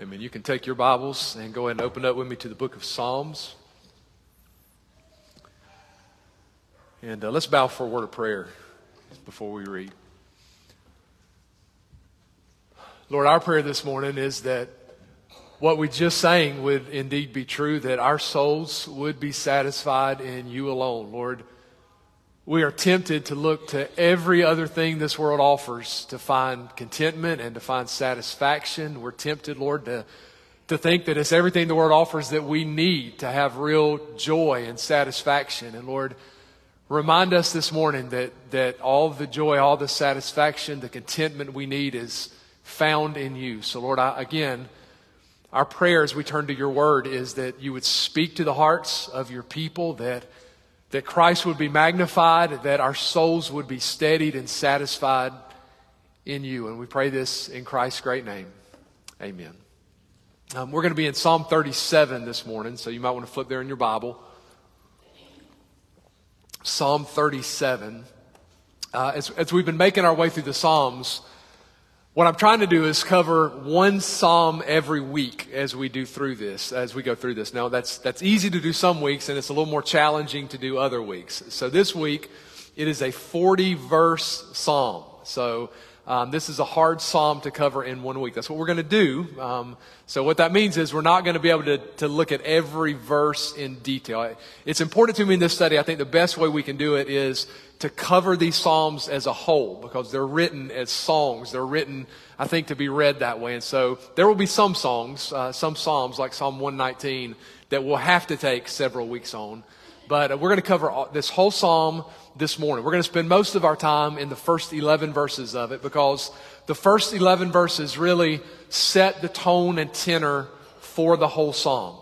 Amen. You can take your Bibles and go ahead and open up with me to the book of Psalms. And uh, let's bow for a word of prayer before we read. Lord, our prayer this morning is that what we just sang would indeed be true, that our souls would be satisfied in you alone. Lord, we are tempted to look to every other thing this world offers to find contentment and to find satisfaction. We're tempted, Lord, to, to think that it's everything the world offers that we need to have real joy and satisfaction. And Lord, remind us this morning that, that all the joy, all the satisfaction, the contentment we need is found in you. So, Lord, I, again, our prayer as we turn to your word is that you would speak to the hearts of your people, that that Christ would be magnified, that our souls would be steadied and satisfied in you. And we pray this in Christ's great name. Amen. Um, we're going to be in Psalm 37 this morning, so you might want to flip there in your Bible. Psalm 37. Uh, as, as we've been making our way through the Psalms, what I'm trying to do is cover one psalm every week as we do through this, as we go through this. Now, that's, that's easy to do some weeks, and it's a little more challenging to do other weeks. So this week, it is a 40 verse psalm. So um, this is a hard psalm to cover in one week. That's what we're going to do. Um, so what that means is we're not going to be able to, to look at every verse in detail. It's important to me in this study. I think the best way we can do it is to cover these Psalms as a whole because they're written as songs. They're written, I think, to be read that way. And so there will be some songs, uh, some Psalms like Psalm 119 that we'll have to take several weeks on. But uh, we're going to cover all, this whole Psalm this morning. We're going to spend most of our time in the first 11 verses of it because the first 11 verses really set the tone and tenor for the whole Psalm.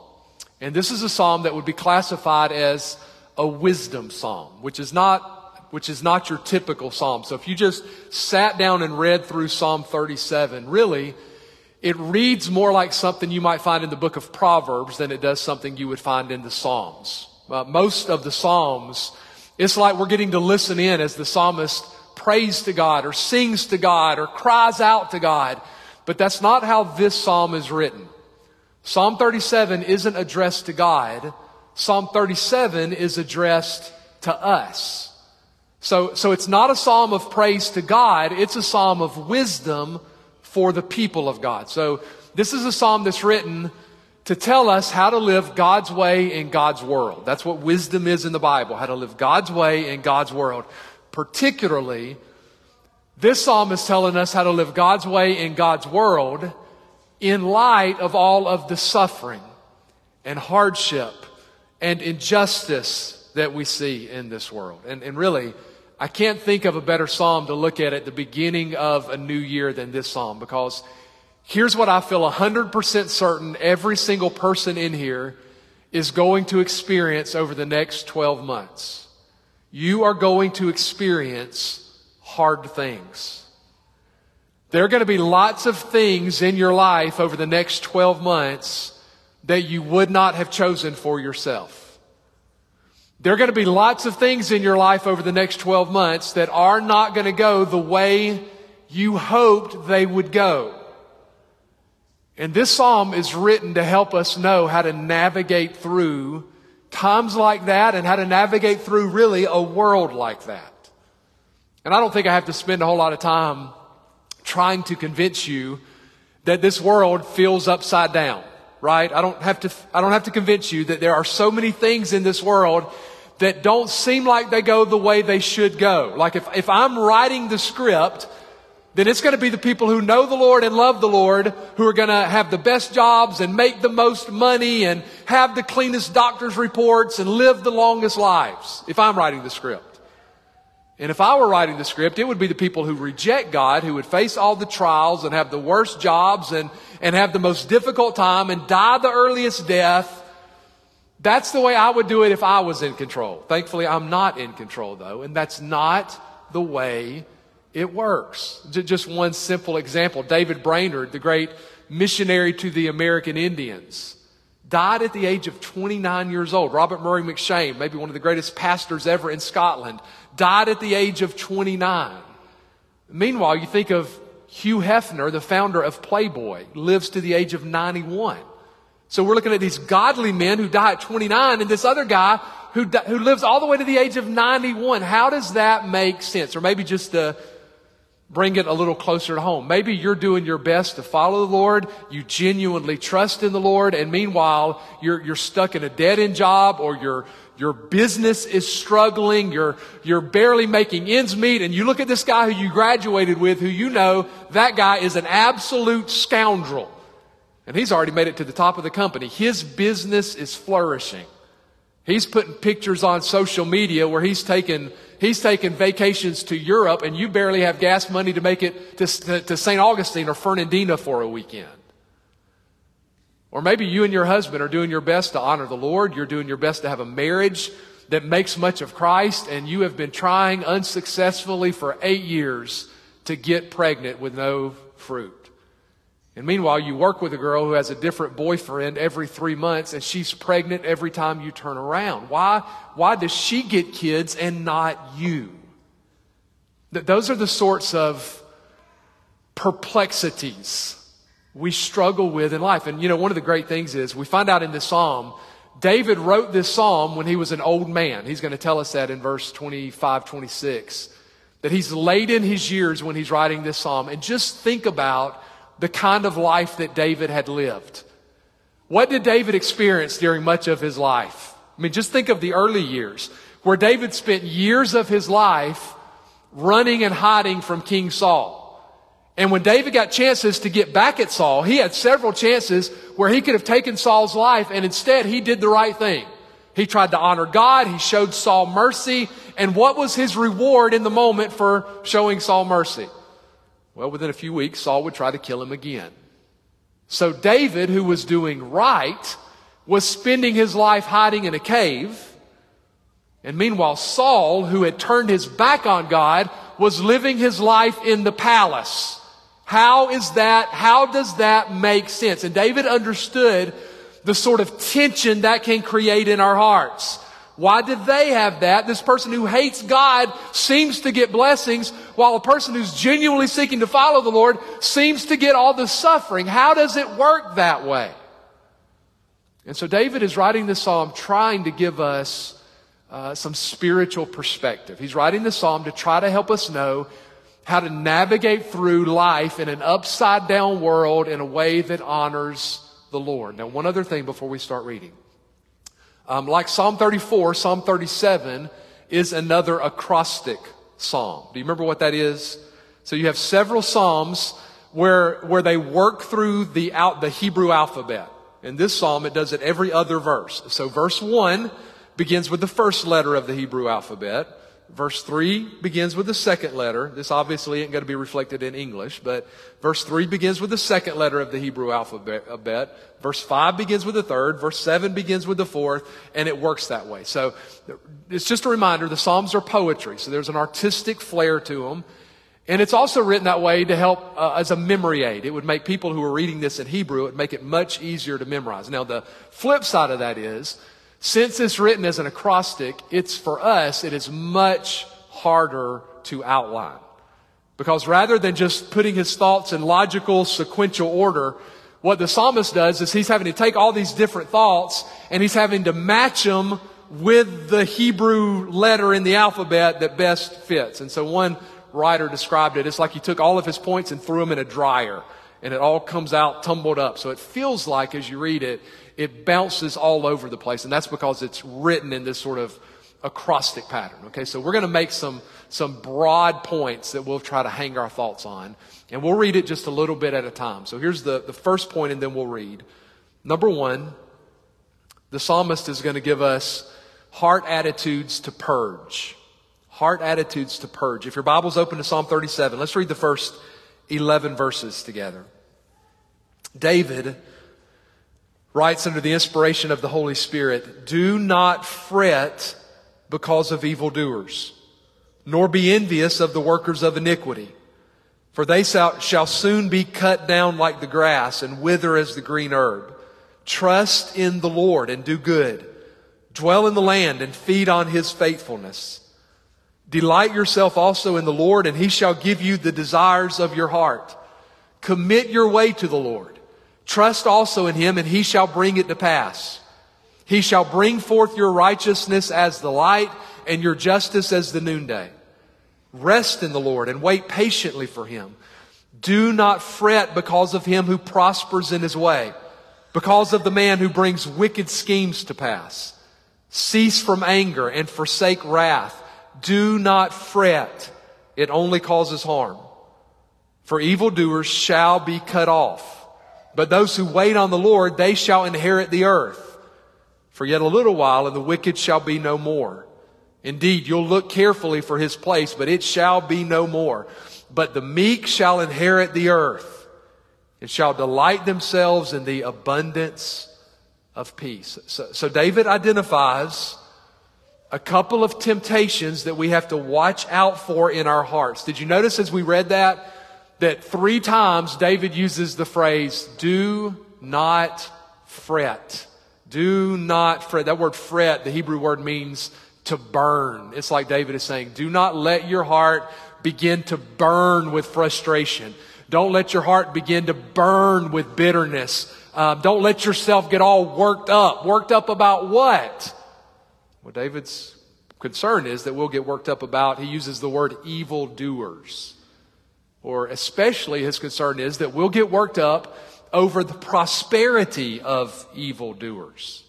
And this is a Psalm that would be classified as a wisdom Psalm, which is not which is not your typical psalm. So if you just sat down and read through Psalm 37, really, it reads more like something you might find in the book of Proverbs than it does something you would find in the Psalms. Uh, most of the Psalms, it's like we're getting to listen in as the psalmist prays to God or sings to God or cries out to God. But that's not how this psalm is written. Psalm 37 isn't addressed to God. Psalm 37 is addressed to us. So, so it's not a psalm of praise to God, it's a psalm of wisdom for the people of God. So this is a psalm that's written to tell us how to live God's way in God's world. That's what wisdom is in the Bible, how to live God's way in God's world. Particularly, this psalm is telling us how to live God's way in God's world in light of all of the suffering and hardship and injustice that we see in this world. And, and really, I can't think of a better psalm to look at at the beginning of a new year than this psalm because here's what I feel 100% certain every single person in here is going to experience over the next 12 months. You are going to experience hard things. There are going to be lots of things in your life over the next 12 months that you would not have chosen for yourself. There are going to be lots of things in your life over the next 12 months that are not going to go the way you hoped they would go. And this psalm is written to help us know how to navigate through times like that and how to navigate through really a world like that. And I don't think I have to spend a whole lot of time trying to convince you that this world feels upside down right? I don't have to, I don't have to convince you that there are so many things in this world that don't seem like they go the way they should go. Like if, if I'm writing the script, then it's going to be the people who know the Lord and love the Lord who are going to have the best jobs and make the most money and have the cleanest doctor's reports and live the longest lives if I'm writing the script. And if I were writing the script, it would be the people who reject God, who would face all the trials and have the worst jobs and, and have the most difficult time and die the earliest death. That's the way I would do it if I was in control. Thankfully, I'm not in control though, and that's not the way it works. Just one simple example. David Brainerd, the great missionary to the American Indians, died at the age of 29 years old. Robert Murray M'Cheyne, maybe one of the greatest pastors ever in Scotland, died at the age of 29. Meanwhile, you think of Hugh Hefner, the founder of Playboy, lives to the age of 91. So we're looking at these godly men who die at 29 and this other guy who, who lives all the way to the age of 91. How does that make sense? Or maybe just to bring it a little closer to home. Maybe you're doing your best to follow the Lord. You genuinely trust in the Lord. And meanwhile, you're, you're stuck in a dead end job or your, your business is struggling. You're, you're barely making ends meet. And you look at this guy who you graduated with, who you know that guy is an absolute scoundrel. And he's already made it to the top of the company. His business is flourishing. He's putting pictures on social media where he's taking, he's taking vacations to Europe and you barely have gas money to make it to, to, to St. Augustine or Fernandina for a weekend. Or maybe you and your husband are doing your best to honor the Lord. You're doing your best to have a marriage that makes much of Christ and you have been trying unsuccessfully for eight years to get pregnant with no fruit. And meanwhile, you work with a girl who has a different boyfriend every three months and she's pregnant every time you turn around. Why, why does she get kids and not you? Those are the sorts of perplexities we struggle with in life. And you know, one of the great things is we find out in this psalm, David wrote this psalm when he was an old man. He's going to tell us that in verse 25, 26. That he's late in his years when he's writing this psalm. And just think about the kind of life that David had lived. What did David experience during much of his life? I mean, just think of the early years where David spent years of his life running and hiding from King Saul. And when David got chances to get back at Saul, he had several chances where he could have taken Saul's life and instead he did the right thing. He tried to honor God. He showed Saul mercy. And what was his reward in the moment for showing Saul mercy? Well, within a few weeks, Saul would try to kill him again. So David, who was doing right, was spending his life hiding in a cave. And meanwhile, Saul, who had turned his back on God, was living his life in the palace. How is that? How does that make sense? And David understood the sort of tension that can create in our hearts. Why did they have that? This person who hates God seems to get blessings, while a person who's genuinely seeking to follow the Lord seems to get all the suffering. How does it work that way? And so David is writing this psalm trying to give us uh, some spiritual perspective. He's writing the psalm to try to help us know how to navigate through life in an upside down world in a way that honors the Lord. Now, one other thing before we start reading. Um, like Psalm 34, Psalm 37 is another acrostic psalm. Do you remember what that is? So you have several psalms where, where they work through the out, the Hebrew alphabet. In this psalm, it does it every other verse. So verse one begins with the first letter of the Hebrew alphabet. Verse 3 begins with the second letter. This obviously ain't going to be reflected in English, but verse 3 begins with the second letter of the Hebrew alphabet. Verse 5 begins with the third. Verse 7 begins with the fourth, and it works that way. So it's just a reminder the Psalms are poetry, so there's an artistic flair to them. And it's also written that way to help uh, as a memory aid. It would make people who are reading this in Hebrew, it would make it much easier to memorize. Now, the flip side of that is, since it's written as an acrostic, it's for us, it is much harder to outline. Because rather than just putting his thoughts in logical, sequential order, what the psalmist does is he's having to take all these different thoughts and he's having to match them with the Hebrew letter in the alphabet that best fits. And so one writer described it, it's like he took all of his points and threw them in a dryer and it all comes out tumbled up. So it feels like as you read it, it bounces all over the place. And that's because it's written in this sort of acrostic pattern. Okay, so we're going to make some, some broad points that we'll try to hang our thoughts on. And we'll read it just a little bit at a time. So here's the, the first point, and then we'll read. Number one, the psalmist is going to give us heart attitudes to purge. Heart attitudes to purge. If your Bible's open to Psalm 37, let's read the first 11 verses together. David writes under the inspiration of the Holy Spirit, do not fret because of evildoers, nor be envious of the workers of iniquity. For they shall soon be cut down like the grass and wither as the green herb. Trust in the Lord and do good. Dwell in the land and feed on his faithfulness. Delight yourself also in the Lord and he shall give you the desires of your heart. Commit your way to the Lord. Trust also in him, and he shall bring it to pass. He shall bring forth your righteousness as the light, and your justice as the noonday. Rest in the Lord and wait patiently for him. Do not fret because of him who prospers in his way, because of the man who brings wicked schemes to pass. Cease from anger and forsake wrath. Do not fret. It only causes harm. For evildoers shall be cut off. But those who wait on the Lord, they shall inherit the earth. For yet a little while and the wicked shall be no more. Indeed, you'll look carefully for his place, but it shall be no more. But the meek shall inherit the earth and shall delight themselves in the abundance of peace. So, so David identifies a couple of temptations that we have to watch out for in our hearts. Did you notice as we read that, that three times David uses the phrase, do not fret. Do not fret. That word fret, the Hebrew word means to burn. It's like David is saying, do not let your heart begin to burn with frustration. Don't let your heart begin to burn with bitterness. Uh, don't let yourself get all worked up. Worked up about what? Well, David's concern is that we'll get worked up about, he uses the word evildoers. Or especially his concern is that we'll get worked up over the prosperity of evildoers.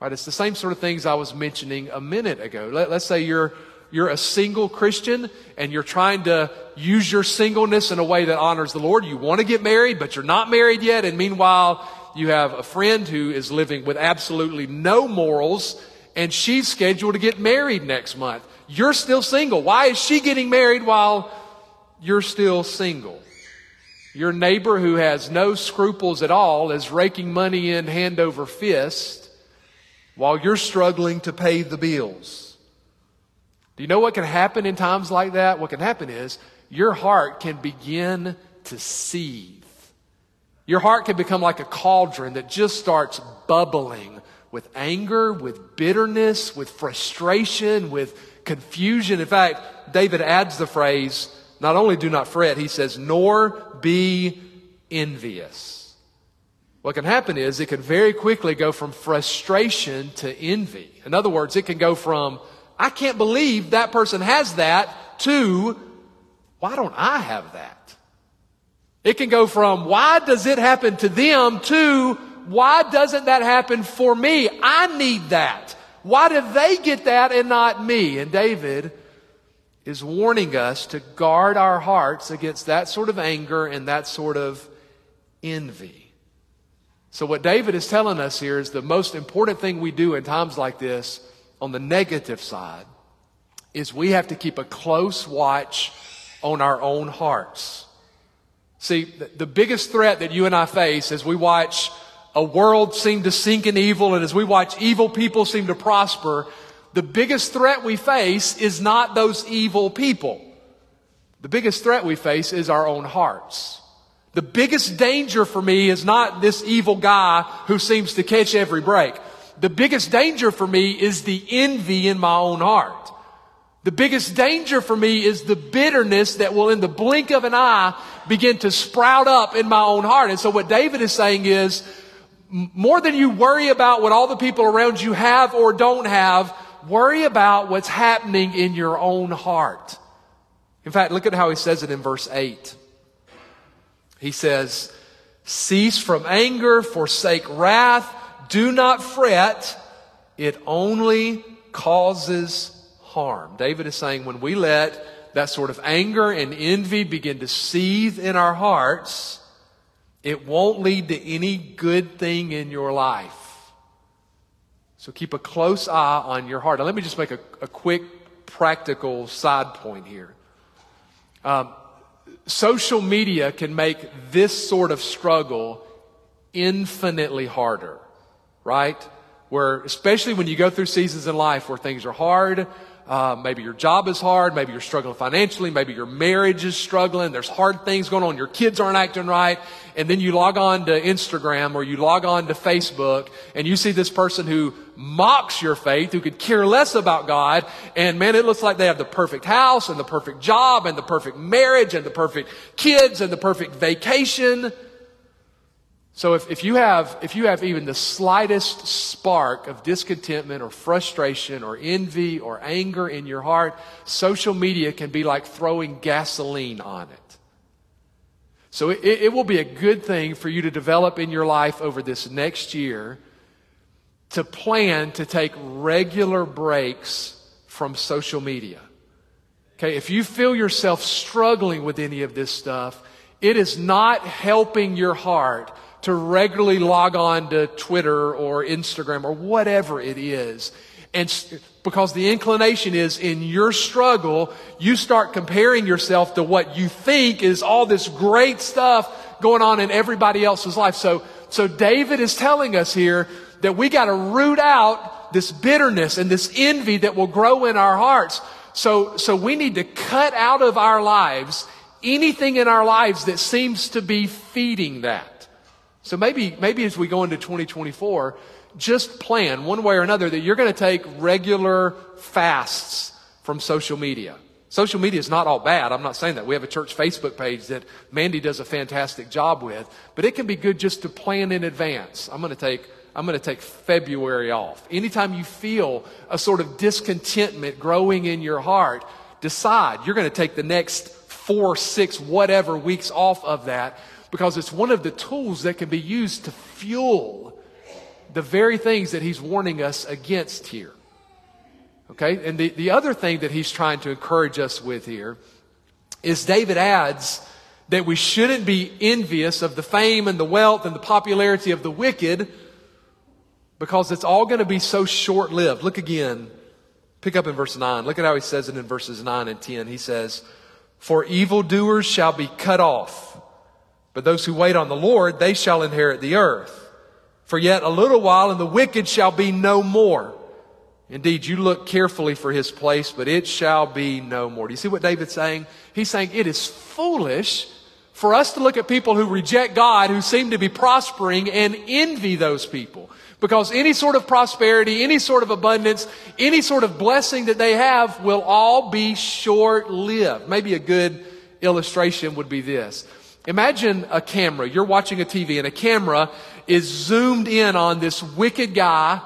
Right? It's the same sort of things I was mentioning a minute ago. Let, let's say you're, you're a single Christian and you're trying to use your singleness in a way that honors the Lord. You want to get married, but you're not married yet. And meanwhile, you have a friend who is living with absolutely no morals and she's scheduled to get married next month. You're still single. Why is she getting married while you're still single? Your neighbor who has no scruples at all is raking money in hand over fist while you're struggling to pay the bills. Do you know what can happen in times like that? What can happen is your heart can begin to seethe. Your heart can become like a cauldron that just starts bubbling with anger, with bitterness, with frustration, with confusion. In fact, David adds the phrase, not only do not fret, he says, nor be envious. What can happen is it can very quickly go from frustration to envy. In other words, it can go from, I can't believe that person has that, to, why don't I have that? It can go from, why does it happen to them, to, why doesn't that happen for me? I need that. Why do they get that and not me? And David is warning us to guard our hearts against that sort of anger and that sort of envy. So, what David is telling us here is the most important thing we do in times like this on the negative side is we have to keep a close watch on our own hearts. See, the biggest threat that you and I face as we watch a world seem to sink in evil and as we watch evil people seem to prosper, the biggest threat we face is not those evil people. The biggest threat we face is our own hearts. The biggest danger for me is not this evil guy who seems to catch every break. The biggest danger for me is the envy in my own heart. The biggest danger for me is the bitterness that will in the blink of an eye begin to sprout up in my own heart. And so what David is saying is, more than you worry about what all the people around you have or don't have, worry about what's happening in your own heart. In fact, look at how he says it in verse 8. He says, Cease from anger, forsake wrath, do not fret, it only causes harm. David is saying when we let that sort of anger and envy begin to seethe in our hearts, it won't lead to any good thing in your life. So keep a close eye on your heart. Now, let me just make a, a quick practical side point here. Um, social media can make this sort of struggle infinitely harder, right? Where, especially when you go through seasons in life where things are hard, Uh, maybe your job is hard. Maybe you're struggling financially. Maybe your marriage is struggling. There's hard things going on. Your kids aren't acting right. And then you log on to Instagram or you log on to Facebook and you see this person who mocks your faith, who could care less about God. And man, it looks like they have the perfect house and the perfect job and the perfect marriage and the perfect kids and the perfect vacation. So if, if you have, if you have even the slightest spark of discontentment or frustration or envy or anger in your heart, social media can be like throwing gasoline on it. So it, it will be a good thing for you to develop in your life over this next year to plan to take regular breaks from social media. Okay, if you feel yourself struggling with any of this stuff, it is not helping your heart to regularly log on to Twitter or Instagram or whatever it is. And because the inclination is in your struggle, you start comparing yourself to what you think is all this great stuff going on in everybody else's life. So, so David is telling us here that we got to root out this bitterness and this envy that will grow in our hearts. So, so we need to cut out of our lives anything in our lives that seems to be feeding that. So maybe, maybe as we go into 2024, just plan one way or another that you're going to take regular fasts from social media. Social media is not all bad. I'm not saying that. We have a church Facebook page that Mandy does a fantastic job with, but it can be good just to plan in advance. I'm going to take I'm going to take February off. Anytime you feel a sort of discontentment growing in your heart, decide you're going to take the next four, six, whatever weeks off of that because it's one of the tools that can be used to fuel the very things that he's warning us against here. Okay? And the, the other thing that he's trying to encourage us with here is David adds that we shouldn't be envious of the fame and the wealth and the popularity of the wicked because it's all going to be so short lived. Look again. Pick up in verse 9. Look at how he says it in verses 9 and 10. He says, For evildoers shall be cut off but those who wait on the Lord, they shall inherit the earth. For yet a little while and the wicked shall be no more. Indeed, you look carefully for his place, but it shall be no more. Do you see what David's saying? He's saying it is foolish for us to look at people who reject God, who seem to be prospering, and envy those people. Because any sort of prosperity, any sort of abundance, any sort of blessing that they have will all be short lived. Maybe a good illustration would be this. Imagine a camera. You're watching a TV and a camera is zoomed in on this wicked guy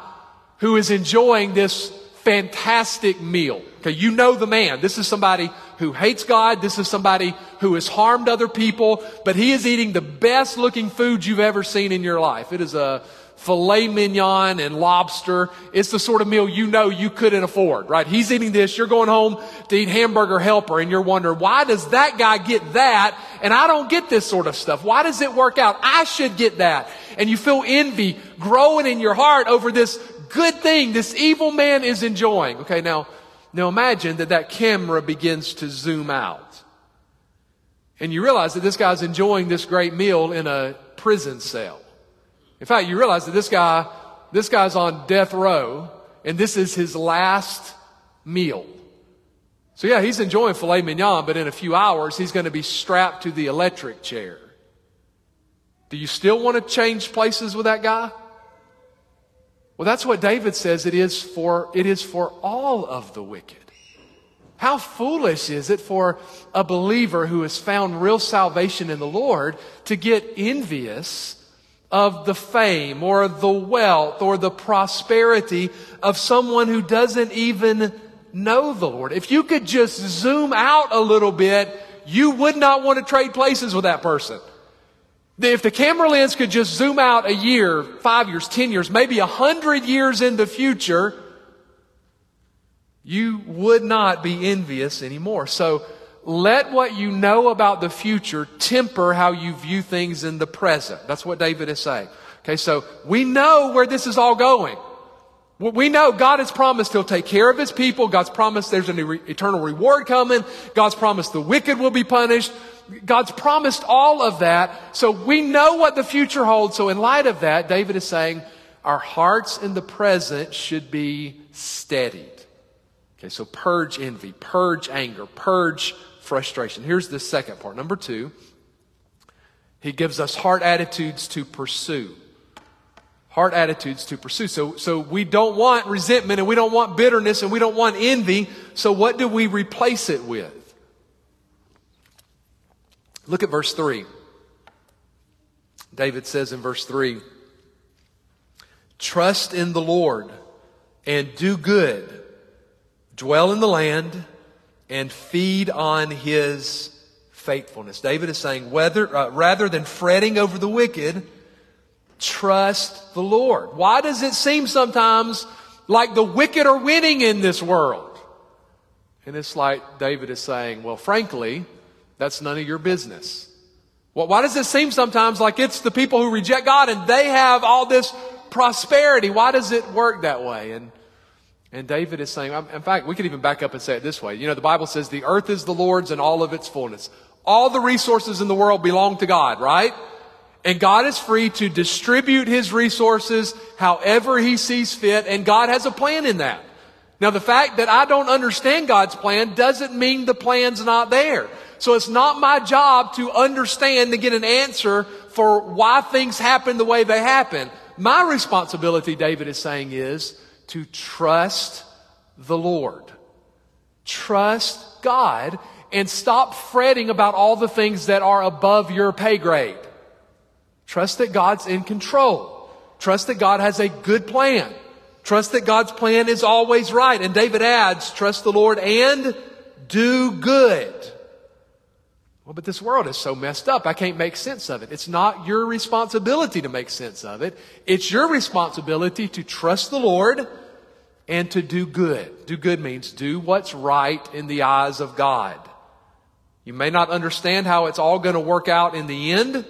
who is enjoying this fantastic meal. Okay, you know the man. This is somebody who hates God. This is somebody who has harmed other people, but he is eating the best looking food you've ever seen in your life. It is a filet mignon and lobster. It's the sort of meal you know you couldn't afford, right? He's eating this. You're going home to eat hamburger helper and you're wondering, why does that guy get that and I don't get this sort of stuff? Why does it work out? I should get that. And you feel envy growing in your heart over this good thing this evil man is enjoying. Okay, now, now imagine that that camera begins to zoom out. And you realize that this guy's enjoying this great meal in a prison cell. In fact, you realize that this guy, this guy's on death row, and this is his last meal. So yeah, he's enjoying filet mignon, but in a few hours, he's going to be strapped to the electric chair. Do you still want to change places with that guy? Well, that's what David says it is for, it is for all of the wicked. How foolish is it for a believer who has found real salvation in the Lord to get envious of the fame or the wealth or the prosperity of someone who doesn't even know the Lord. If you could just zoom out a little bit, you would not want to trade places with that person. If the camera lens could just zoom out a year, five years, ten years, maybe a hundred years in the future, you would not be envious anymore. So let what you know about the future temper how you view things in the present. That's what David is saying. Okay, so we know where this is all going. We know God has promised He'll take care of His people. God's promised there's an eternal reward coming. God's promised the wicked will be punished. God's promised all of that. So we know what the future holds. So in light of that, David is saying our hearts in the present should be steadied. Okay, so purge envy, purge anger, purge frustration. Here's the second part. Number two, he gives us heart attitudes to pursue. Heart attitudes to pursue. So, so we don't want resentment and we don't want bitterness and we don't want envy. So what do we replace it with? Look at verse 3. David says in verse 3 Trust in the Lord and do good dwell in the land, and feed on his faithfulness. David is saying, whether, uh, rather than fretting over the wicked, trust the Lord. Why does it seem sometimes like the wicked are winning in this world? And it's like David is saying, well, frankly, that's none of your business. Well, why does it seem sometimes like it's the people who reject God and they have all this prosperity? Why does it work that way? And and David is saying, in fact, we could even back up and say it this way. You know, the Bible says the earth is the Lord's and all of its fullness. All the resources in the world belong to God, right? And God is free to distribute his resources however he sees fit, and God has a plan in that. Now, the fact that I don't understand God's plan doesn't mean the plan's not there. So it's not my job to understand to get an answer for why things happen the way they happen. My responsibility, David is saying, is to trust the Lord. Trust God and stop fretting about all the things that are above your pay grade. Trust that God's in control. Trust that God has a good plan. Trust that God's plan is always right. And David adds, trust the Lord and do good. Well, but this world is so messed up, I can't make sense of it. It's not your responsibility to make sense of it. It's your responsibility to trust the Lord and to do good. Do good means do what's right in the eyes of God. You may not understand how it's all going to work out in the end,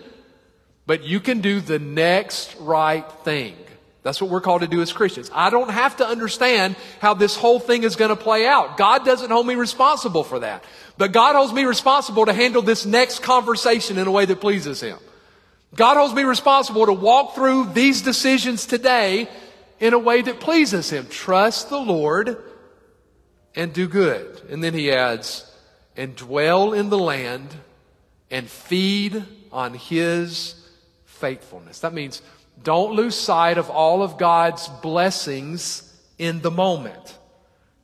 but you can do the next right thing. That's what we're called to do as Christians. I don't have to understand how this whole thing is going to play out. God doesn't hold me responsible for that. But God holds me responsible to handle this next conversation in a way that pleases Him. God holds me responsible to walk through these decisions today in a way that pleases Him. Trust the Lord and do good. And then He adds, and dwell in the land and feed on His faithfulness. That means don't lose sight of all of God's blessings in the moment.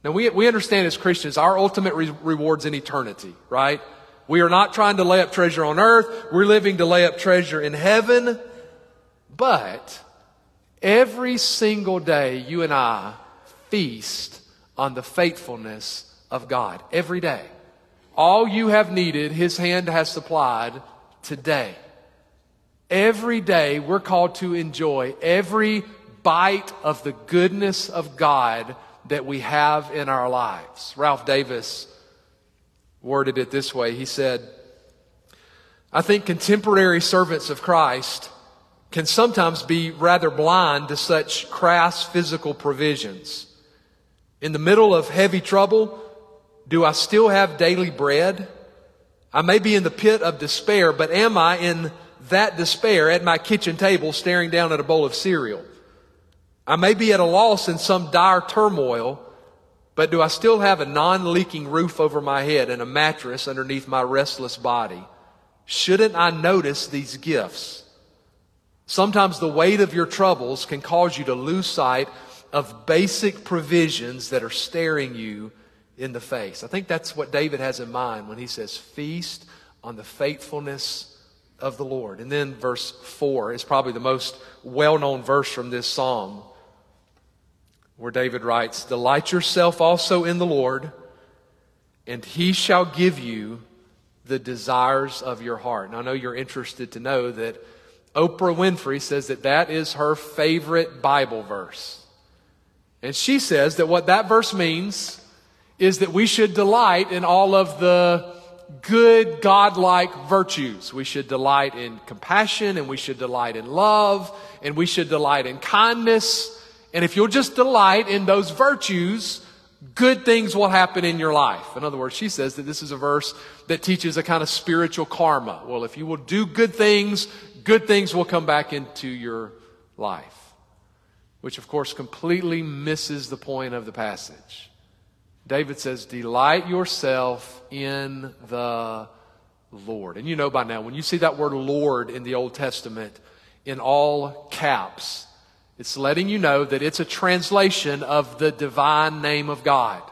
Now, we, we understand as Christians, our ultimate re- reward's in eternity, right? We are not trying to lay up treasure on earth. We're living to lay up treasure in heaven. But every single day, you and I feast on the faithfulness of God. Every day. All you have needed, His hand has supplied today. Every day, we're called to enjoy every bite of the goodness of God that we have in our lives. Ralph Davis worded it this way. He said, I think contemporary servants of Christ can sometimes be rather blind to such crass physical provisions. In the middle of heavy trouble, do I still have daily bread? I may be in the pit of despair, but am I in that despair at my kitchen table staring down at a bowl of cereal? I may be at a loss in some dire turmoil, but do I still have a non leaking roof over my head and a mattress underneath my restless body? Shouldn't I notice these gifts? Sometimes the weight of your troubles can cause you to lose sight of basic provisions that are staring you in the face. I think that's what David has in mind when he says, Feast on the faithfulness of the Lord. And then verse 4 is probably the most well known verse from this psalm where David writes, Delight yourself also in the Lord, and he shall give you the desires of your heart. And I know you're interested to know that Oprah Winfrey says that that is her favorite Bible verse. And she says that what that verse means is that we should delight in all of the good, godlike virtues. We should delight in compassion and we should delight in love and we should delight in kindness and if you'll just delight in those virtues, good things will happen in your life. In other words, she says that this is a verse that teaches a kind of spiritual karma. Well, if you will do good things, good things will come back into your life. Which, of course, completely misses the point of the passage. David says, Delight yourself in the Lord. And you know by now, when you see that word Lord in the Old Testament in all caps, it's letting you know that it's a translation of the divine name of God.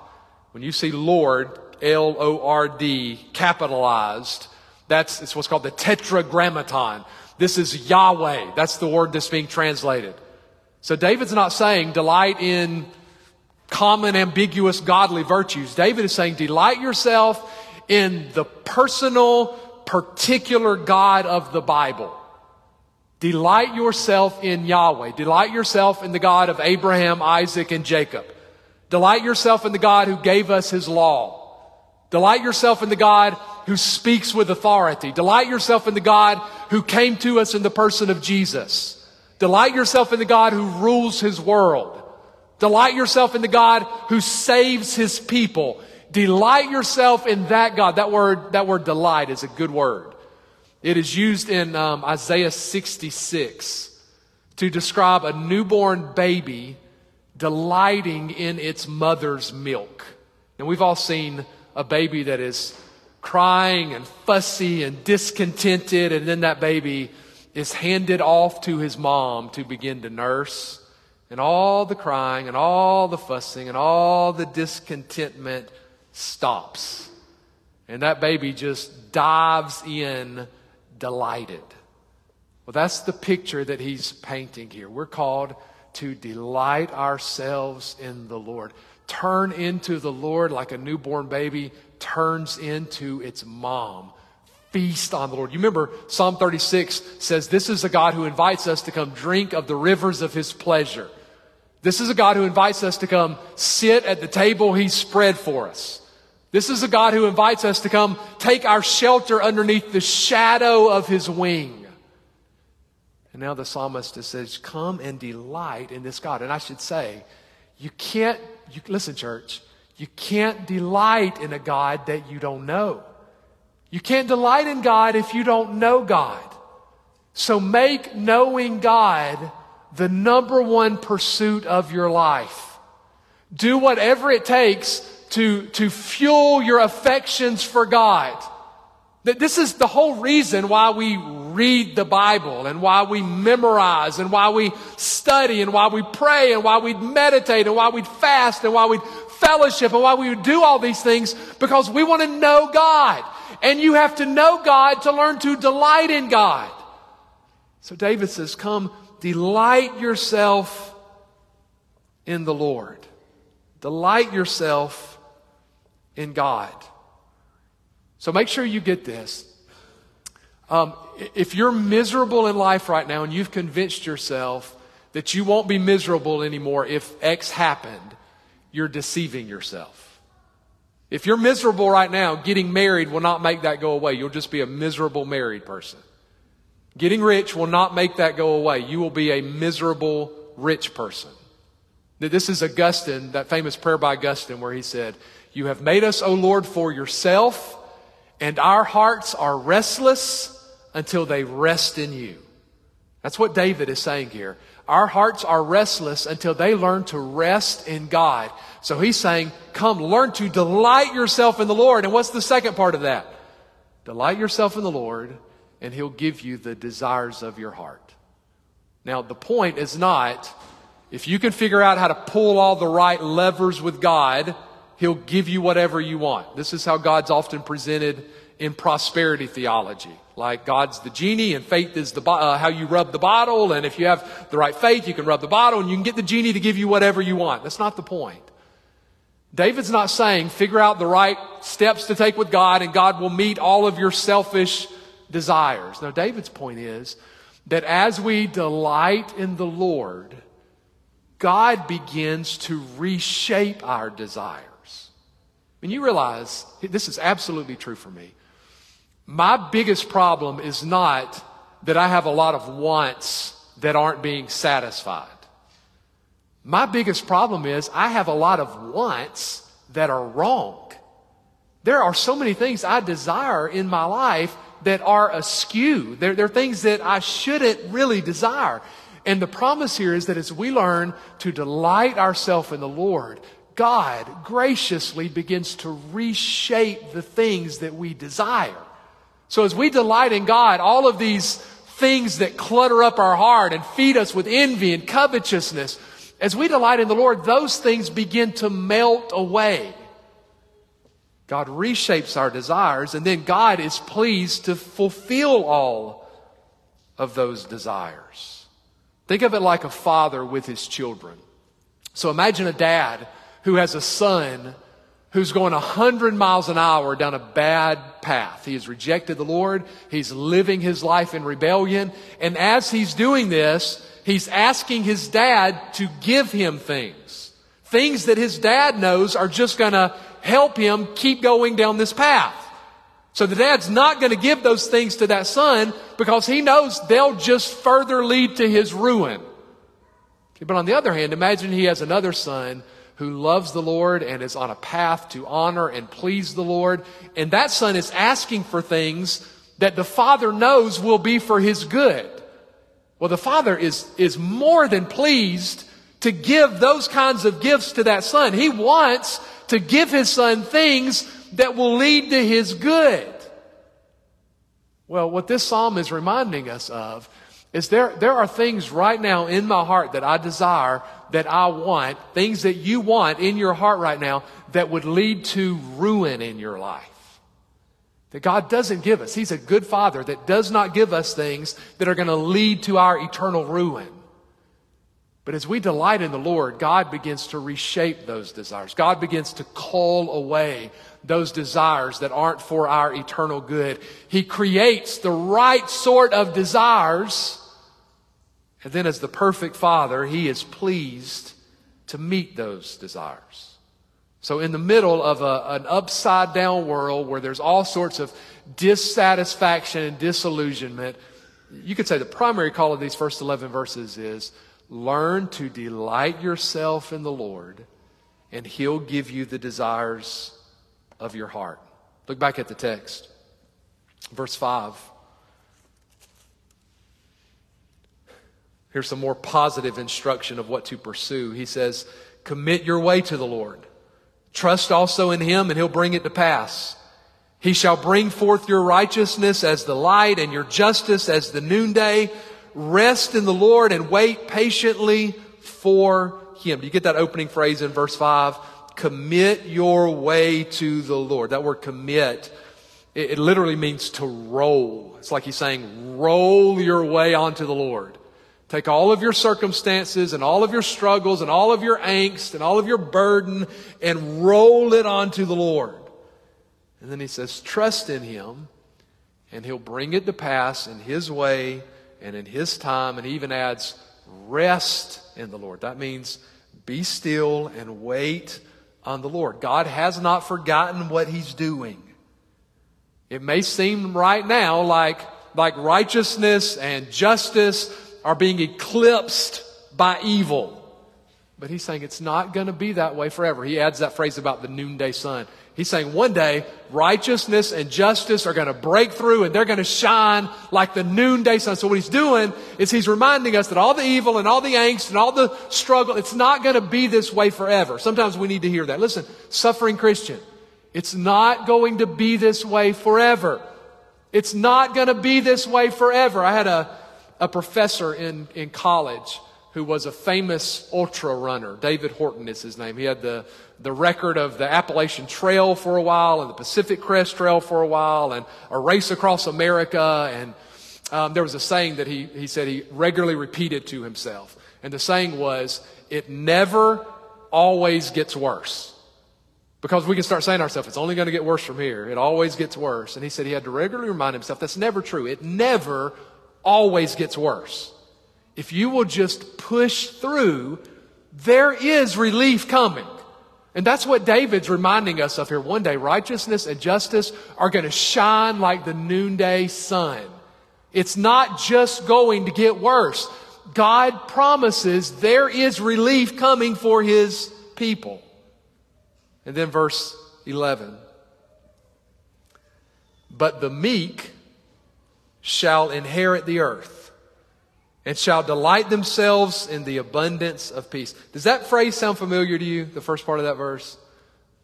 When you see Lord, L O R D, capitalized, that's it's what's called the tetragrammaton. This is Yahweh. That's the word that's being translated. So David's not saying delight in common, ambiguous, godly virtues. David is saying delight yourself in the personal, particular God of the Bible. Delight yourself in Yahweh. Delight yourself in the God of Abraham, Isaac, and Jacob. Delight yourself in the God who gave us his law. Delight yourself in the God who speaks with authority. Delight yourself in the God who came to us in the person of Jesus. Delight yourself in the God who rules his world. Delight yourself in the God who saves his people. Delight yourself in that God. That word, that word delight is a good word. It is used in um, Isaiah 66 to describe a newborn baby delighting in its mother's milk. And we've all seen a baby that is crying and fussy and discontented, and then that baby is handed off to his mom to begin to nurse. And all the crying and all the fussing and all the discontentment stops. And that baby just dives in delighted. Well, that's the picture that he's painting here. We're called to delight ourselves in the Lord. Turn into the Lord like a newborn baby turns into its mom feast on the Lord. You remember Psalm 36 says, This is a God who invites us to come drink of the rivers of his pleasure. This is a God who invites us to come sit at the table he spread for us. This is a God who invites us to come take our shelter underneath the shadow of his wing. And now the psalmist says, Come and delight in this God. And I should say, you can't, you, listen, church, you can't delight in a God that you don't know. You can't delight in God if you don't know God. So make knowing God the number one pursuit of your life. Do whatever it takes to, to fuel your affections for God. This is the whole reason why we read the Bible and why we memorize and why we study and why we pray and why we meditate and why we fast and why we fellowship and why we do all these things because we want to know God. And you have to know God to learn to delight in God. So David says, Come, delight yourself in the Lord. Delight yourself in God. So make sure you get this. Um, if you're miserable in life right now and you've convinced yourself that you won't be miserable anymore if X happened, you're deceiving yourself. If you're miserable right now, getting married will not make that go away. You'll just be a miserable married person. Getting rich will not make that go away. You will be a miserable rich person. This is Augustine, that famous prayer by Augustine, where he said, You have made us, O Lord, for yourself, and our hearts are restless until they rest in you. That's what David is saying here. Our hearts are restless until they learn to rest in God. So he's saying, come learn to delight yourself in the Lord. And what's the second part of that? Delight yourself in the Lord and he'll give you the desires of your heart. Now, the point is not if you can figure out how to pull all the right levers with God, he'll give you whatever you want. This is how God's often presented in prosperity theology. Like God's the genie and faith is the, uh, how you rub the bottle. And if you have the right faith, you can rub the bottle and you can get the genie to give you whatever you want. That's not the point. David's not saying figure out the right steps to take with God and God will meet all of your selfish desires. Now, David's point is that as we delight in the Lord, God begins to reshape our desires. And you realize this is absolutely true for me. My biggest problem is not that I have a lot of wants that aren't being satisfied. My biggest problem is I have a lot of wants that are wrong. There are so many things I desire in my life that are askew. They're, they're things that I shouldn't really desire. And the promise here is that as we learn to delight ourselves in the Lord, God graciously begins to reshape the things that we desire. So as we delight in God, all of these things that clutter up our heart and feed us with envy and covetousness, as we delight in the Lord, those things begin to melt away. God reshapes our desires, and then God is pleased to fulfill all of those desires. Think of it like a father with his children. So imagine a dad who has a son who's going 100 miles an hour down a bad path. He has rejected the Lord. He's living his life in rebellion. And as he's doing this, he's asking his dad to give him things. Things that his dad knows are just going to help him keep going down this path. So the dad's not going to give those things to that son because he knows they'll just further lead to his ruin. But on the other hand, imagine he has another son who loves the Lord and is on a path to honor and please the Lord. And that son is asking for things that the father knows will be for his good. Well, the father is, is more than pleased to give those kinds of gifts to that son. He wants to give his son things that will lead to his good. Well, what this psalm is reminding us of is there, there are things right now in my heart that I desire, that I want, things that you want in your heart right now that would lead to ruin in your life. That God doesn't give us. He's a good father that does not give us things that are going to lead to our eternal ruin. But as we delight in the Lord, God begins to reshape those desires. God begins to call away those desires that aren't for our eternal good. He creates the right sort of desires. And then, as the perfect Father, He is pleased to meet those desires. So, in the middle of a, an upside down world where there's all sorts of dissatisfaction and disillusionment, you could say the primary call of these first 11 verses is Learn to delight yourself in the Lord, and He'll give you the desires of your heart. Look back at the text. Verse 5. Here's some more positive instruction of what to pursue. He says, Commit your way to the Lord. Trust also in Him, and He'll bring it to pass. He shall bring forth your righteousness as the light and your justice as the noonday. Rest in the Lord and wait patiently for Him. Do you get that opening phrase in verse 5? Commit your way to the Lord. That word commit, it, it literally means to roll. It's like he's saying, roll your way onto the Lord. Take all of your circumstances and all of your struggles and all of your angst and all of your burden and roll it onto the Lord. And then he says, trust in him and he'll bring it to pass in his way and in His time, and even adds rest in the Lord. That means be still and wait on the Lord. God has not forgotten what He's doing. It may seem right now like, like righteousness and justice are being eclipsed by evil. But he's saying it's not going to be that way forever. He adds that phrase about the noonday sun. He's saying one day righteousness and justice are going to break through and they're going to shine like the noonday sun. So what he's doing is he's reminding us that all the evil and all the angst and all the struggle, it's not going to be this way forever. Sometimes we need to hear that. Listen, suffering Christian, it's not going to be this way forever. It's not going to be this way forever. I had a, a professor in, in college who was a famous ultra runner. David Horton is his name. He had the, the record of the Appalachian Trail for a while and the Pacific Crest Trail for a while and a race across America. And um, there was a saying that he, he said he regularly repeated to himself. And the saying was, it never always gets worse. Because we can start saying to ourselves, it's only going to get worse from here. It always gets worse. And he said he had to regularly remind himself that's never true. It never always gets worse if you will just push through, there is relief coming. And that's what David's reminding us of here. One day, righteousness and justice are going to shine like the noonday sun. It's not just going to get worse. God promises there is relief coming for his people. And then verse 11. But the meek shall inherit the earth and shall delight themselves in the abundance of peace. Does that phrase sound familiar to you, the first part of that verse?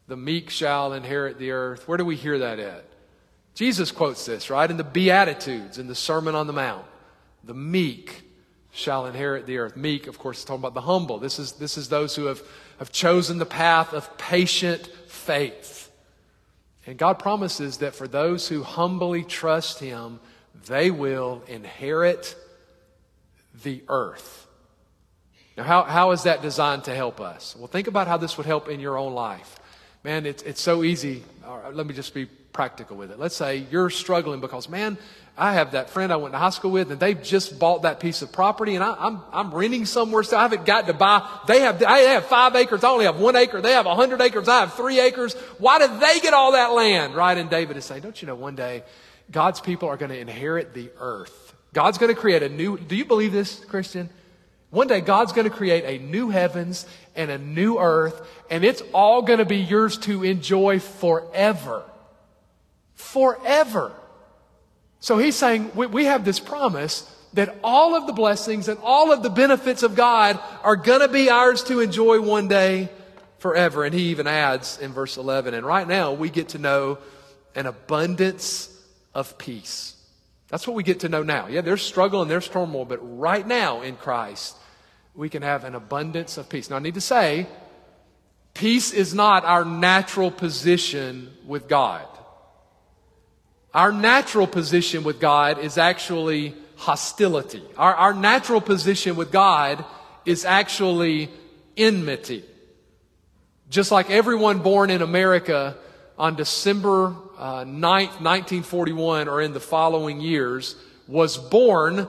The meek shall inherit the earth. Where do we hear that at? Jesus quotes this, right? In the Beatitudes, in the Sermon on the Mount. The meek shall inherit the earth. Meek, of course, is talking about the humble. This is, this is those who have, have chosen the path of patient faith. And God promises that for those who humbly trust Him, they will inherit the earth. Now, how, how is that designed to help us? Well, think about how this would help in your own life. Man, it's, it's so easy. Let me just be practical with it. Let's say you're struggling because, man, I have that friend I went to high school with, and they've just bought that piece of property, and I, am I'm, I'm renting somewhere. So I haven't got to buy. They have I have five acres. I only have one acre. They have a hundred acres. I have three acres. Why did they get all that land? Right? And David is saying, don't you know, one day God's people are going to inherit the earth. God's going to create a new, do you believe this, Christian? One day God's going to create a new heavens and a new earth, and it's all going to be yours to enjoy forever. Forever. So he's saying we, we have this promise that all of the blessings and all of the benefits of God are going to be ours to enjoy one day forever. And he even adds in verse 11, and right now we get to know an abundance of peace. That's what we get to know now. Yeah, there's struggle and there's turmoil, but right now in Christ, we can have an abundance of peace. Now, I need to say, peace is not our natural position with God. Our natural position with God is actually hostility. Our, our natural position with God is actually enmity. Just like everyone born in America on December uh, 9th, 1941, or in the following years, was born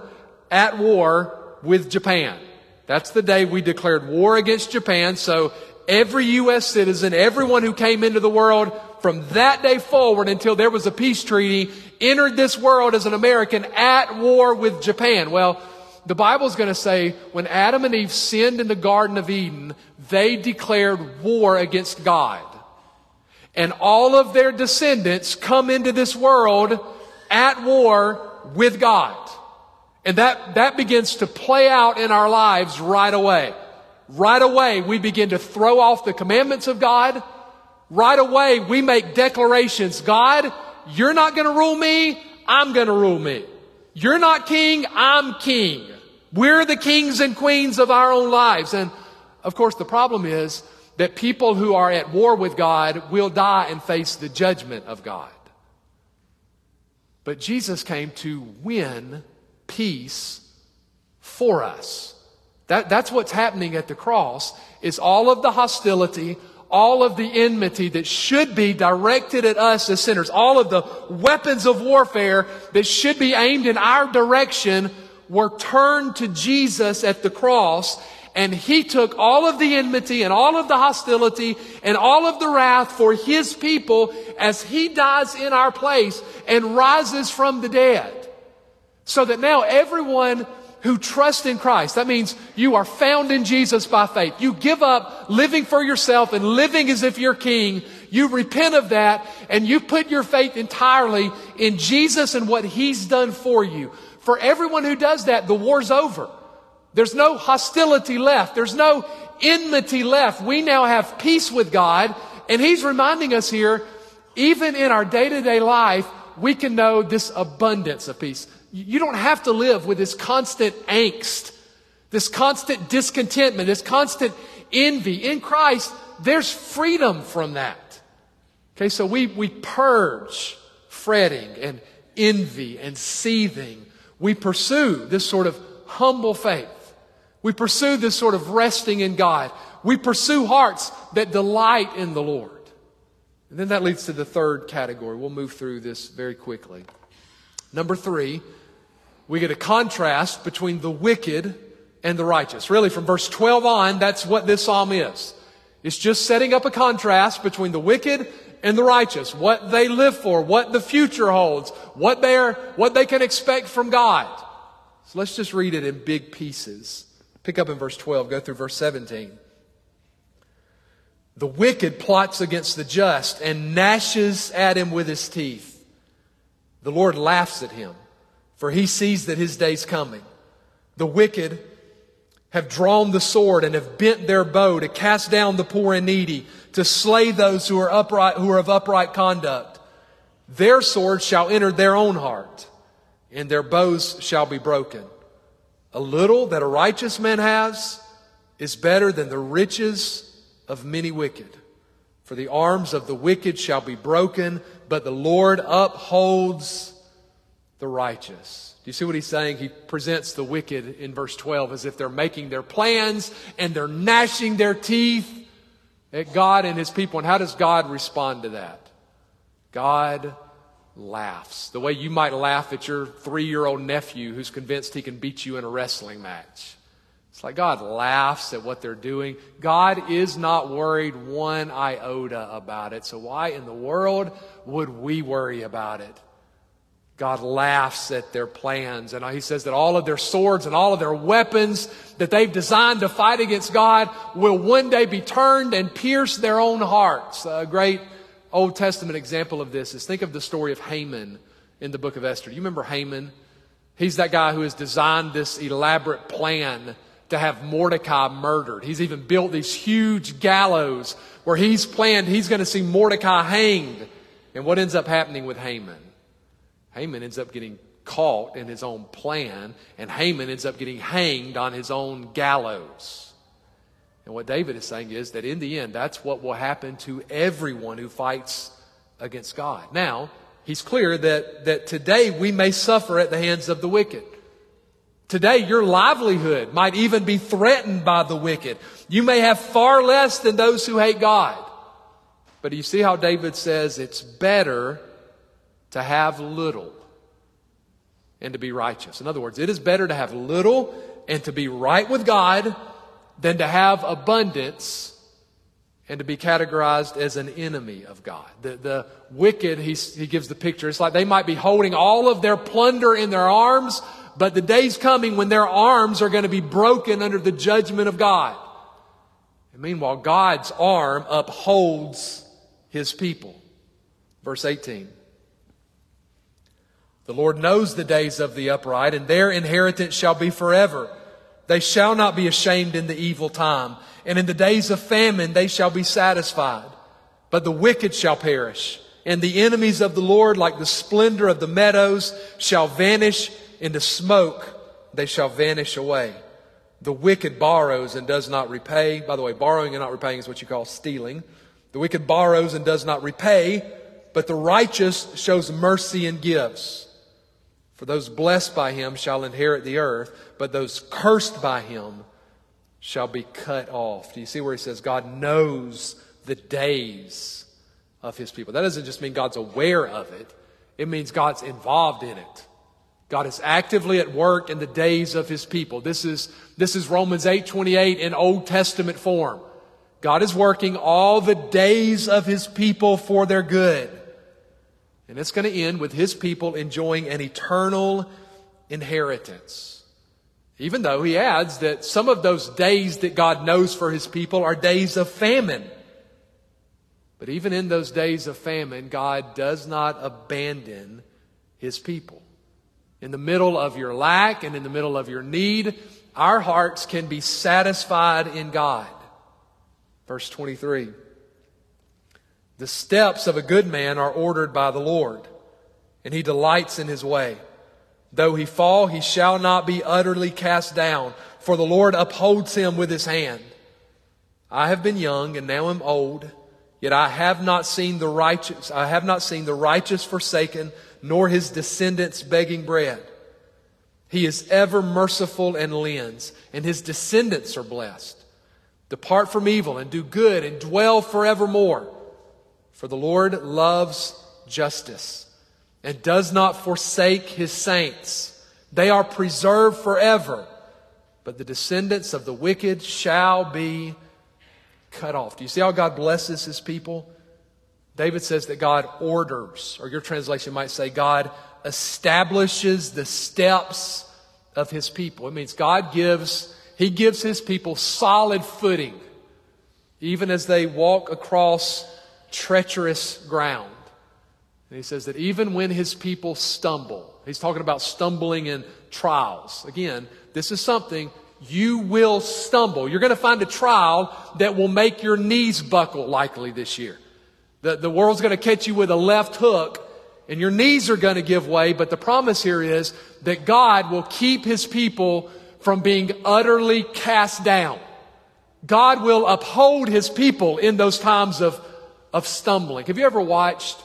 at war with Japan. That's the day we declared war against Japan. So every U.S. citizen, everyone who came into the world from that day forward until there was a peace treaty, entered this world as an American at war with Japan. Well, the Bible's going to say when Adam and Eve sinned in the Garden of Eden, they declared war against God and all of their descendants come into this world at war with God. And that, that begins to play out in our lives right away. Right away, we begin to throw off the commandments of God. Right away, we make declarations. God, you're not going to rule me. I'm going to rule me. You're not king. I'm king. We're the kings and queens of our own lives. And of course, the problem is that people who are at war with God will die and face the judgment of God. But Jesus came to win peace for us. That, that's what's happening at the cross is all of the hostility, all of the enmity that should be directed at us as sinners, all of the weapons of warfare that should be aimed in our direction were turned to Jesus at the cross and he took all of the enmity and all of the hostility and all of the wrath for his people as he dies in our place and rises from the dead. So that now everyone who trusts in Christ, that means you are found in Jesus by faith. You give up living for yourself and living as if you're king. You repent of that and you put your faith entirely in Jesus and what he's done for you. For everyone who does that, the war's over. There's no hostility left. There's no enmity left. We now have peace with God. And He's reminding us here, even in our day to day life, we can know this abundance of peace. You don't have to live with this constant angst, this constant discontentment, this constant envy. In Christ, there's freedom from that. Okay, so we, we purge fretting and envy and seething. We pursue this sort of humble faith. We pursue this sort of resting in God. We pursue hearts that delight in the Lord. And then that leads to the third category. We'll move through this very quickly. Number three, we get a contrast between the wicked and the righteous. Really, from verse 12 on, that's what this psalm is. It's just setting up a contrast between the wicked and the righteous, what they live for, what the future holds, what they're, what they can expect from God. So let's just read it in big pieces. Pick up in verse 12, go through verse 17. The wicked plots against the just and gnashes at him with his teeth. The Lord laughs at him, for he sees that his day's coming. The wicked have drawn the sword and have bent their bow to cast down the poor and needy, to slay those who are upright, who are of upright conduct. Their sword shall enter their own heart, and their bows shall be broken. A little that a righteous man has is better than the riches of many wicked. For the arms of the wicked shall be broken, but the Lord upholds the righteous. Do you see what he's saying? He presents the wicked in verse 12 as if they're making their plans and they're gnashing their teeth at God and his people. And how does God respond to that? God laughs. The way you might laugh at your three year old nephew who's convinced he can beat you in a wrestling match. It's like God laughs at what they're doing. God is not worried one iota about it. So why in the world would we worry about it? God laughs at their plans. And he says that all of their swords and all of their weapons that they've designed to fight against God will one day be turned and pierce their own hearts. A great Old Testament example of this is think of the story of Haman in the book of Esther. You remember Haman? He's that guy who has designed this elaborate plan to have Mordecai murdered. He's even built these huge gallows where he's planned he's going to see Mordecai hanged. And what ends up happening with Haman? Haman ends up getting caught in his own plan, and Haman ends up getting hanged on his own gallows. And what David is saying is that in the end, that's what will happen to everyone who fights against God. Now, he's clear that, that today we may suffer at the hands of the wicked. Today, your livelihood might even be threatened by the wicked. You may have far less than those who hate God. But do you see how David says it's better to have little and to be righteous? In other words, it is better to have little and to be right with God than to have abundance and to be categorized as an enemy of God. The, the wicked, he, he gives the picture. It's like they might be holding all of their plunder in their arms, but the day's coming when their arms are going to be broken under the judgment of God. And meanwhile, God's arm upholds his people. Verse 18. The Lord knows the days of the upright, and their inheritance shall be forever. They shall not be ashamed in the evil time, and in the days of famine they shall be satisfied. But the wicked shall perish, and the enemies of the Lord, like the splendor of the meadows, shall vanish into smoke they shall vanish away. The wicked borrows and does not repay. By the way, borrowing and not repaying is what you call stealing. The wicked borrows and does not repay, but the righteous shows mercy and gives. For those blessed by him shall inherit the earth, but those cursed by him shall be cut off. Do you see where he says God knows the days of his people? That doesn't just mean God's aware of it, it means God's involved in it. God is actively at work in the days of his people. This is, this is Romans 8 28 in Old Testament form. God is working all the days of his people for their good. And it's going to end with his people enjoying an eternal inheritance. Even though he adds that some of those days that God knows for his people are days of famine. But even in those days of famine, God does not abandon his people in the middle of your lack and in the middle of your need, our hearts can be satisfied in God. Verse 23 The steps of a good man are ordered by the Lord, and he delights in his way. Though he fall, he shall not be utterly cast down, for the Lord upholds him with his hand. I have been young and now am old, yet I have not seen the righteous, I have not seen the righteous forsaken nor his descendants begging bread. He is ever merciful and lends, and his descendants are blessed. Depart from evil and do good and dwell forevermore. For the Lord loves justice and does not forsake his saints. They are preserved forever, but the descendants of the wicked shall be cut off. Do you see how God blesses his people? David says that God orders, or your translation might say, God establishes the steps of his people. It means God gives, he gives his people solid footing, even as they walk across treacherous ground. And he says that even when his people stumble, he's talking about stumbling in trials. Again, this is something you will stumble. You're going to find a trial that will make your knees buckle likely this year. The, the world's going to catch you with a left hook and your knees are going to give way. But the promise here is that God will keep his people from being utterly cast down. God will uphold his people in those times of, of stumbling. Have you ever watched,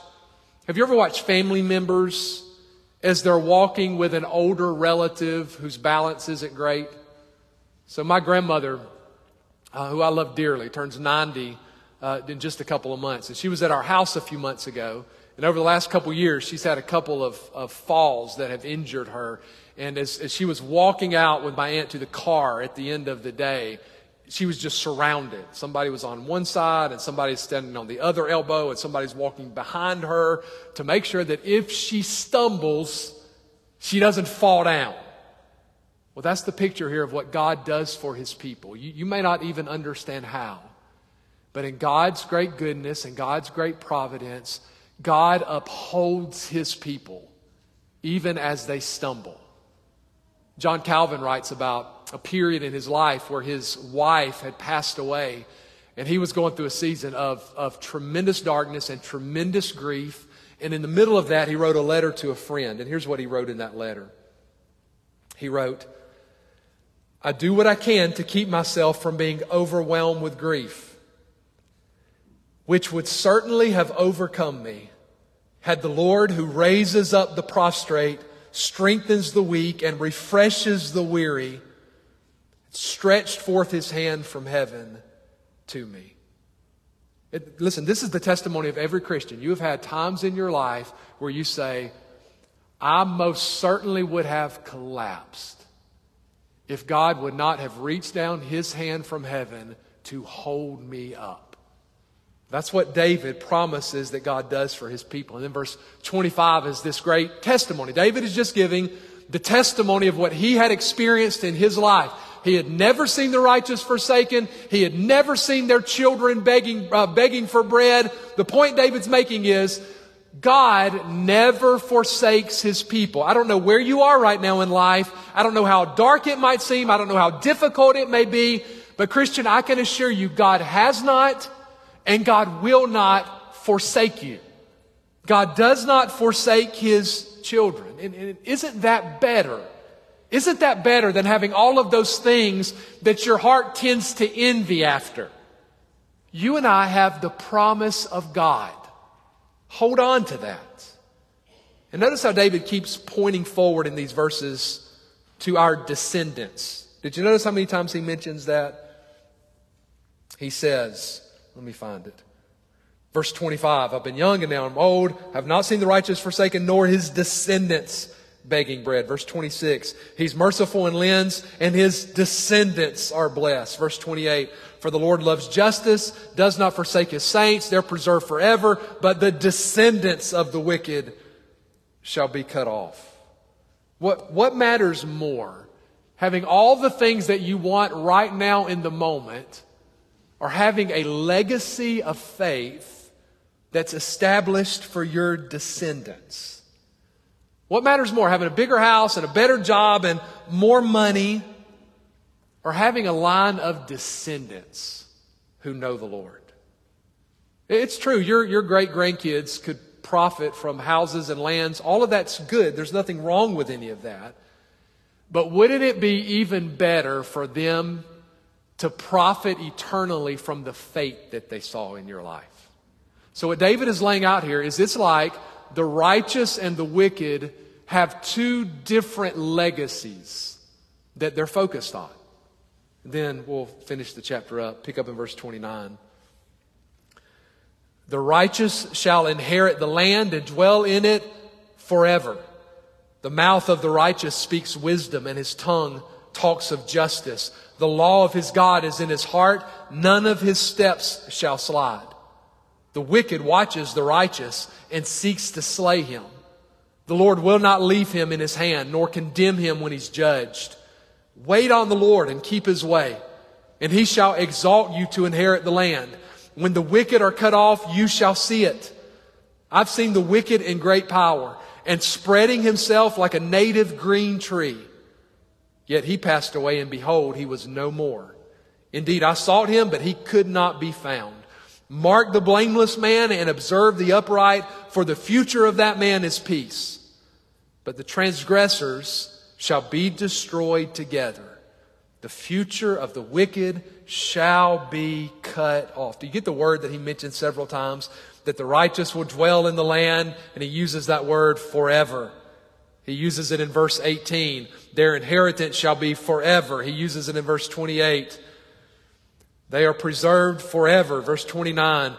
have you ever watched family members as they're walking with an older relative whose balance isn't great? So my grandmother, uh, who I love dearly, turns 90 uh, in just a couple of months. And she was at our house a few months ago. And over the last couple of years, she's had a couple of, of falls that have injured her. And as, as she was walking out with my aunt to the car at the end of the day, she was just surrounded. Somebody was on one side and somebody's standing on the other elbow and somebody's walking behind her to make sure that if she stumbles, she doesn't fall down. Well, that's the picture here of what God does for his people. You, you may not even understand how, but in God's great goodness and God's great providence, God upholds his people even as they stumble. John Calvin writes about a period in his life where his wife had passed away, and he was going through a season of, of tremendous darkness and tremendous grief. And in the middle of that, he wrote a letter to a friend. And here's what he wrote in that letter He wrote, I do what I can to keep myself from being overwhelmed with grief, which would certainly have overcome me had the Lord who raises up the prostrate strengthens the weak, and refreshes the weary, stretched forth his hand from heaven to me. It, listen, this is the testimony of every Christian. You have had times in your life where you say, I most certainly would have collapsed if God would not have reached down his hand from heaven to hold me up. That's what David promises that God does for his people. And then verse 25 is this great testimony. David is just giving the testimony of what he had experienced in his life. He had never seen the righteous forsaken. He had never seen their children begging, uh, begging for bread. The point David's making is God never forsakes his people. I don't know where you are right now in life. I don't know how dark it might seem. I don't know how difficult it may be. But Christian, I can assure you, God has not and God will not forsake you. God does not forsake his children. And, and isn't that better? Isn't that better than having all of those things that your heart tends to envy after? You and I have the promise of God. Hold on to that. And notice how David keeps pointing forward in these verses to our descendants. Did you notice how many times he mentions that? He says, let me find it. Verse 25 I've been young and now I'm old. I've not seen the righteous forsaken, nor his descendants begging bread. Verse 26 He's merciful and lends, and his descendants are blessed. Verse 28 For the Lord loves justice, does not forsake his saints. They're preserved forever, but the descendants of the wicked shall be cut off. What, what matters more? Having all the things that you want right now in the moment or having a legacy of faith that's established for your descendants? What matters more, having a bigger house and a better job and more money, or having a line of descendants who know the Lord? It's true, your, your great grandkids could profit from houses and lands. All of that's good. There's nothing wrong with any of that. But wouldn't it be even better for them to profit eternally from the fate that they saw in your life. So, what David is laying out here is it's like the righteous and the wicked have two different legacies that they're focused on. Then we'll finish the chapter up, pick up in verse 29. The righteous shall inherit the land and dwell in it forever. The mouth of the righteous speaks wisdom, and his tongue talks of justice. The law of his God is in his heart. None of his steps shall slide. The wicked watches the righteous and seeks to slay him. The Lord will not leave him in his hand, nor condemn him when he's judged. Wait on the Lord and keep his way, and he shall exalt you to inherit the land. When the wicked are cut off, you shall see it. I've seen the wicked in great power and spreading himself like a native green tree. Yet he passed away, and behold, he was no more. Indeed, I sought him, but he could not be found. Mark the blameless man and observe the upright, for the future of that man is peace. But the transgressors shall be destroyed together. The future of the wicked shall be cut off. Do you get the word that he mentioned several times? That the righteous will dwell in the land, and he uses that word forever. He uses it in verse 18. Their inheritance shall be forever. He uses it in verse 28. They are preserved forever. Verse 29.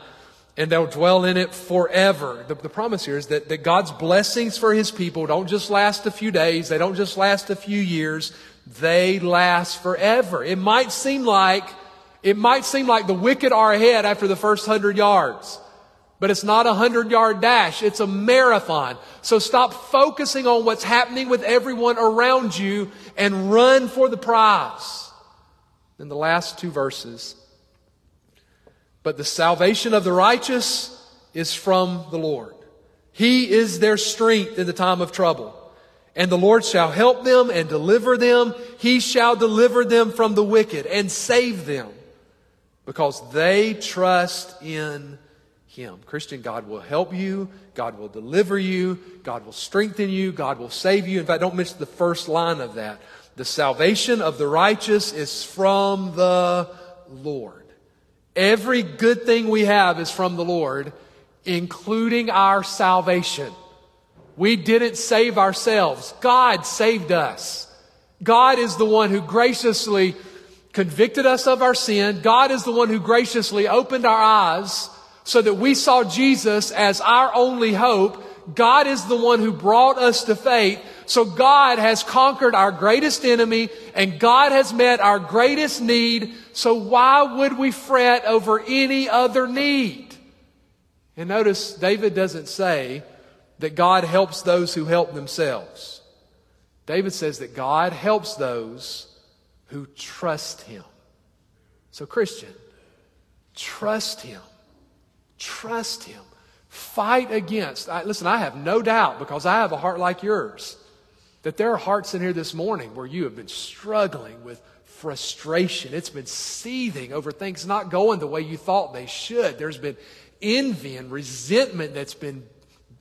And they'll dwell in it forever. The, the promise here is that, that God's blessings for His people don't just last a few days. They don't just last a few years. They last forever. It might seem like, it might seem like the wicked are ahead after the first hundred yards. But it's not a hundred yard dash. It's a marathon. So stop focusing on what's happening with everyone around you and run for the prize. In the last two verses. But the salvation of the righteous is from the Lord. He is their strength in the time of trouble. And the Lord shall help them and deliver them. He shall deliver them from the wicked and save them because they trust in him. Christian, God will help you. God will deliver you. God will strengthen you. God will save you. In fact, don't miss the first line of that. The salvation of the righteous is from the Lord. Every good thing we have is from the Lord, including our salvation. We didn't save ourselves. God saved us. God is the one who graciously convicted us of our sin. God is the one who graciously opened our eyes so that we saw Jesus as our only hope. God is the one who brought us to faith. So God has conquered our greatest enemy and God has met our greatest need. So why would we fret over any other need? And notice David doesn't say that God helps those who help themselves. David says that God helps those who trust him. So Christian, trust him. Trust Him. Fight against. I, listen, I have no doubt because I have a heart like yours that there are hearts in here this morning where you have been struggling with frustration. It's been seething over things not going the way you thought they should. There's been envy and resentment that's been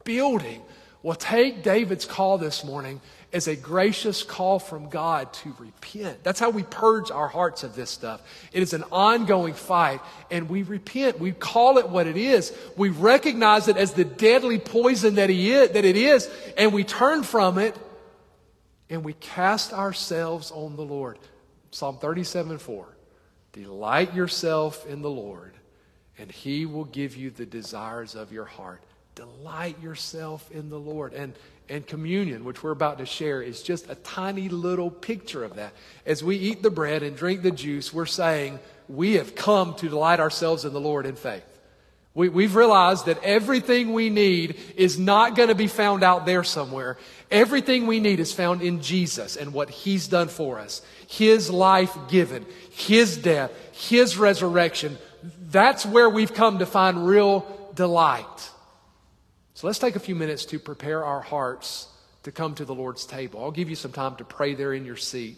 building. Well, take David's call this morning as a gracious call from God to repent. That's how we purge our hearts of this stuff. It is an ongoing fight, and we repent. We call it what it is. We recognize it as the deadly poison that, he is, that it is, and we turn from it, and we cast ourselves on the Lord. Psalm 37 4. Delight yourself in the Lord, and he will give you the desires of your heart. Delight yourself in the Lord. And and communion, which we're about to share, is just a tiny little picture of that. As we eat the bread and drink the juice, we're saying we have come to delight ourselves in the Lord in faith. We, have realized that everything we need is not going to be found out there somewhere. Everything we need is found in Jesus and what He's done for us. His life given, His death, His resurrection. That's where we've come to find real delight. So let's take a few minutes to prepare our hearts to come to the Lord's table. I'll give you some time to pray there in your seat.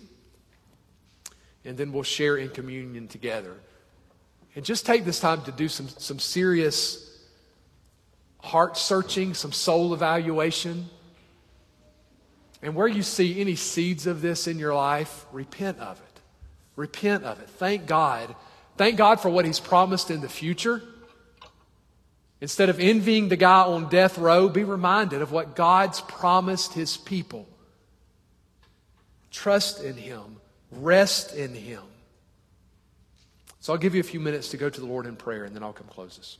And then we'll share in communion together. And just take this time to do some, some serious heart searching, some soul evaluation. And where you see any seeds of this in your life, repent of it. Repent of it. Thank God. Thank God for what He's promised in the future. Instead of envying the guy on death row, be reminded of what God's promised his people. Trust in him, rest in him. So I'll give you a few minutes to go to the Lord in prayer, and then I'll come close this.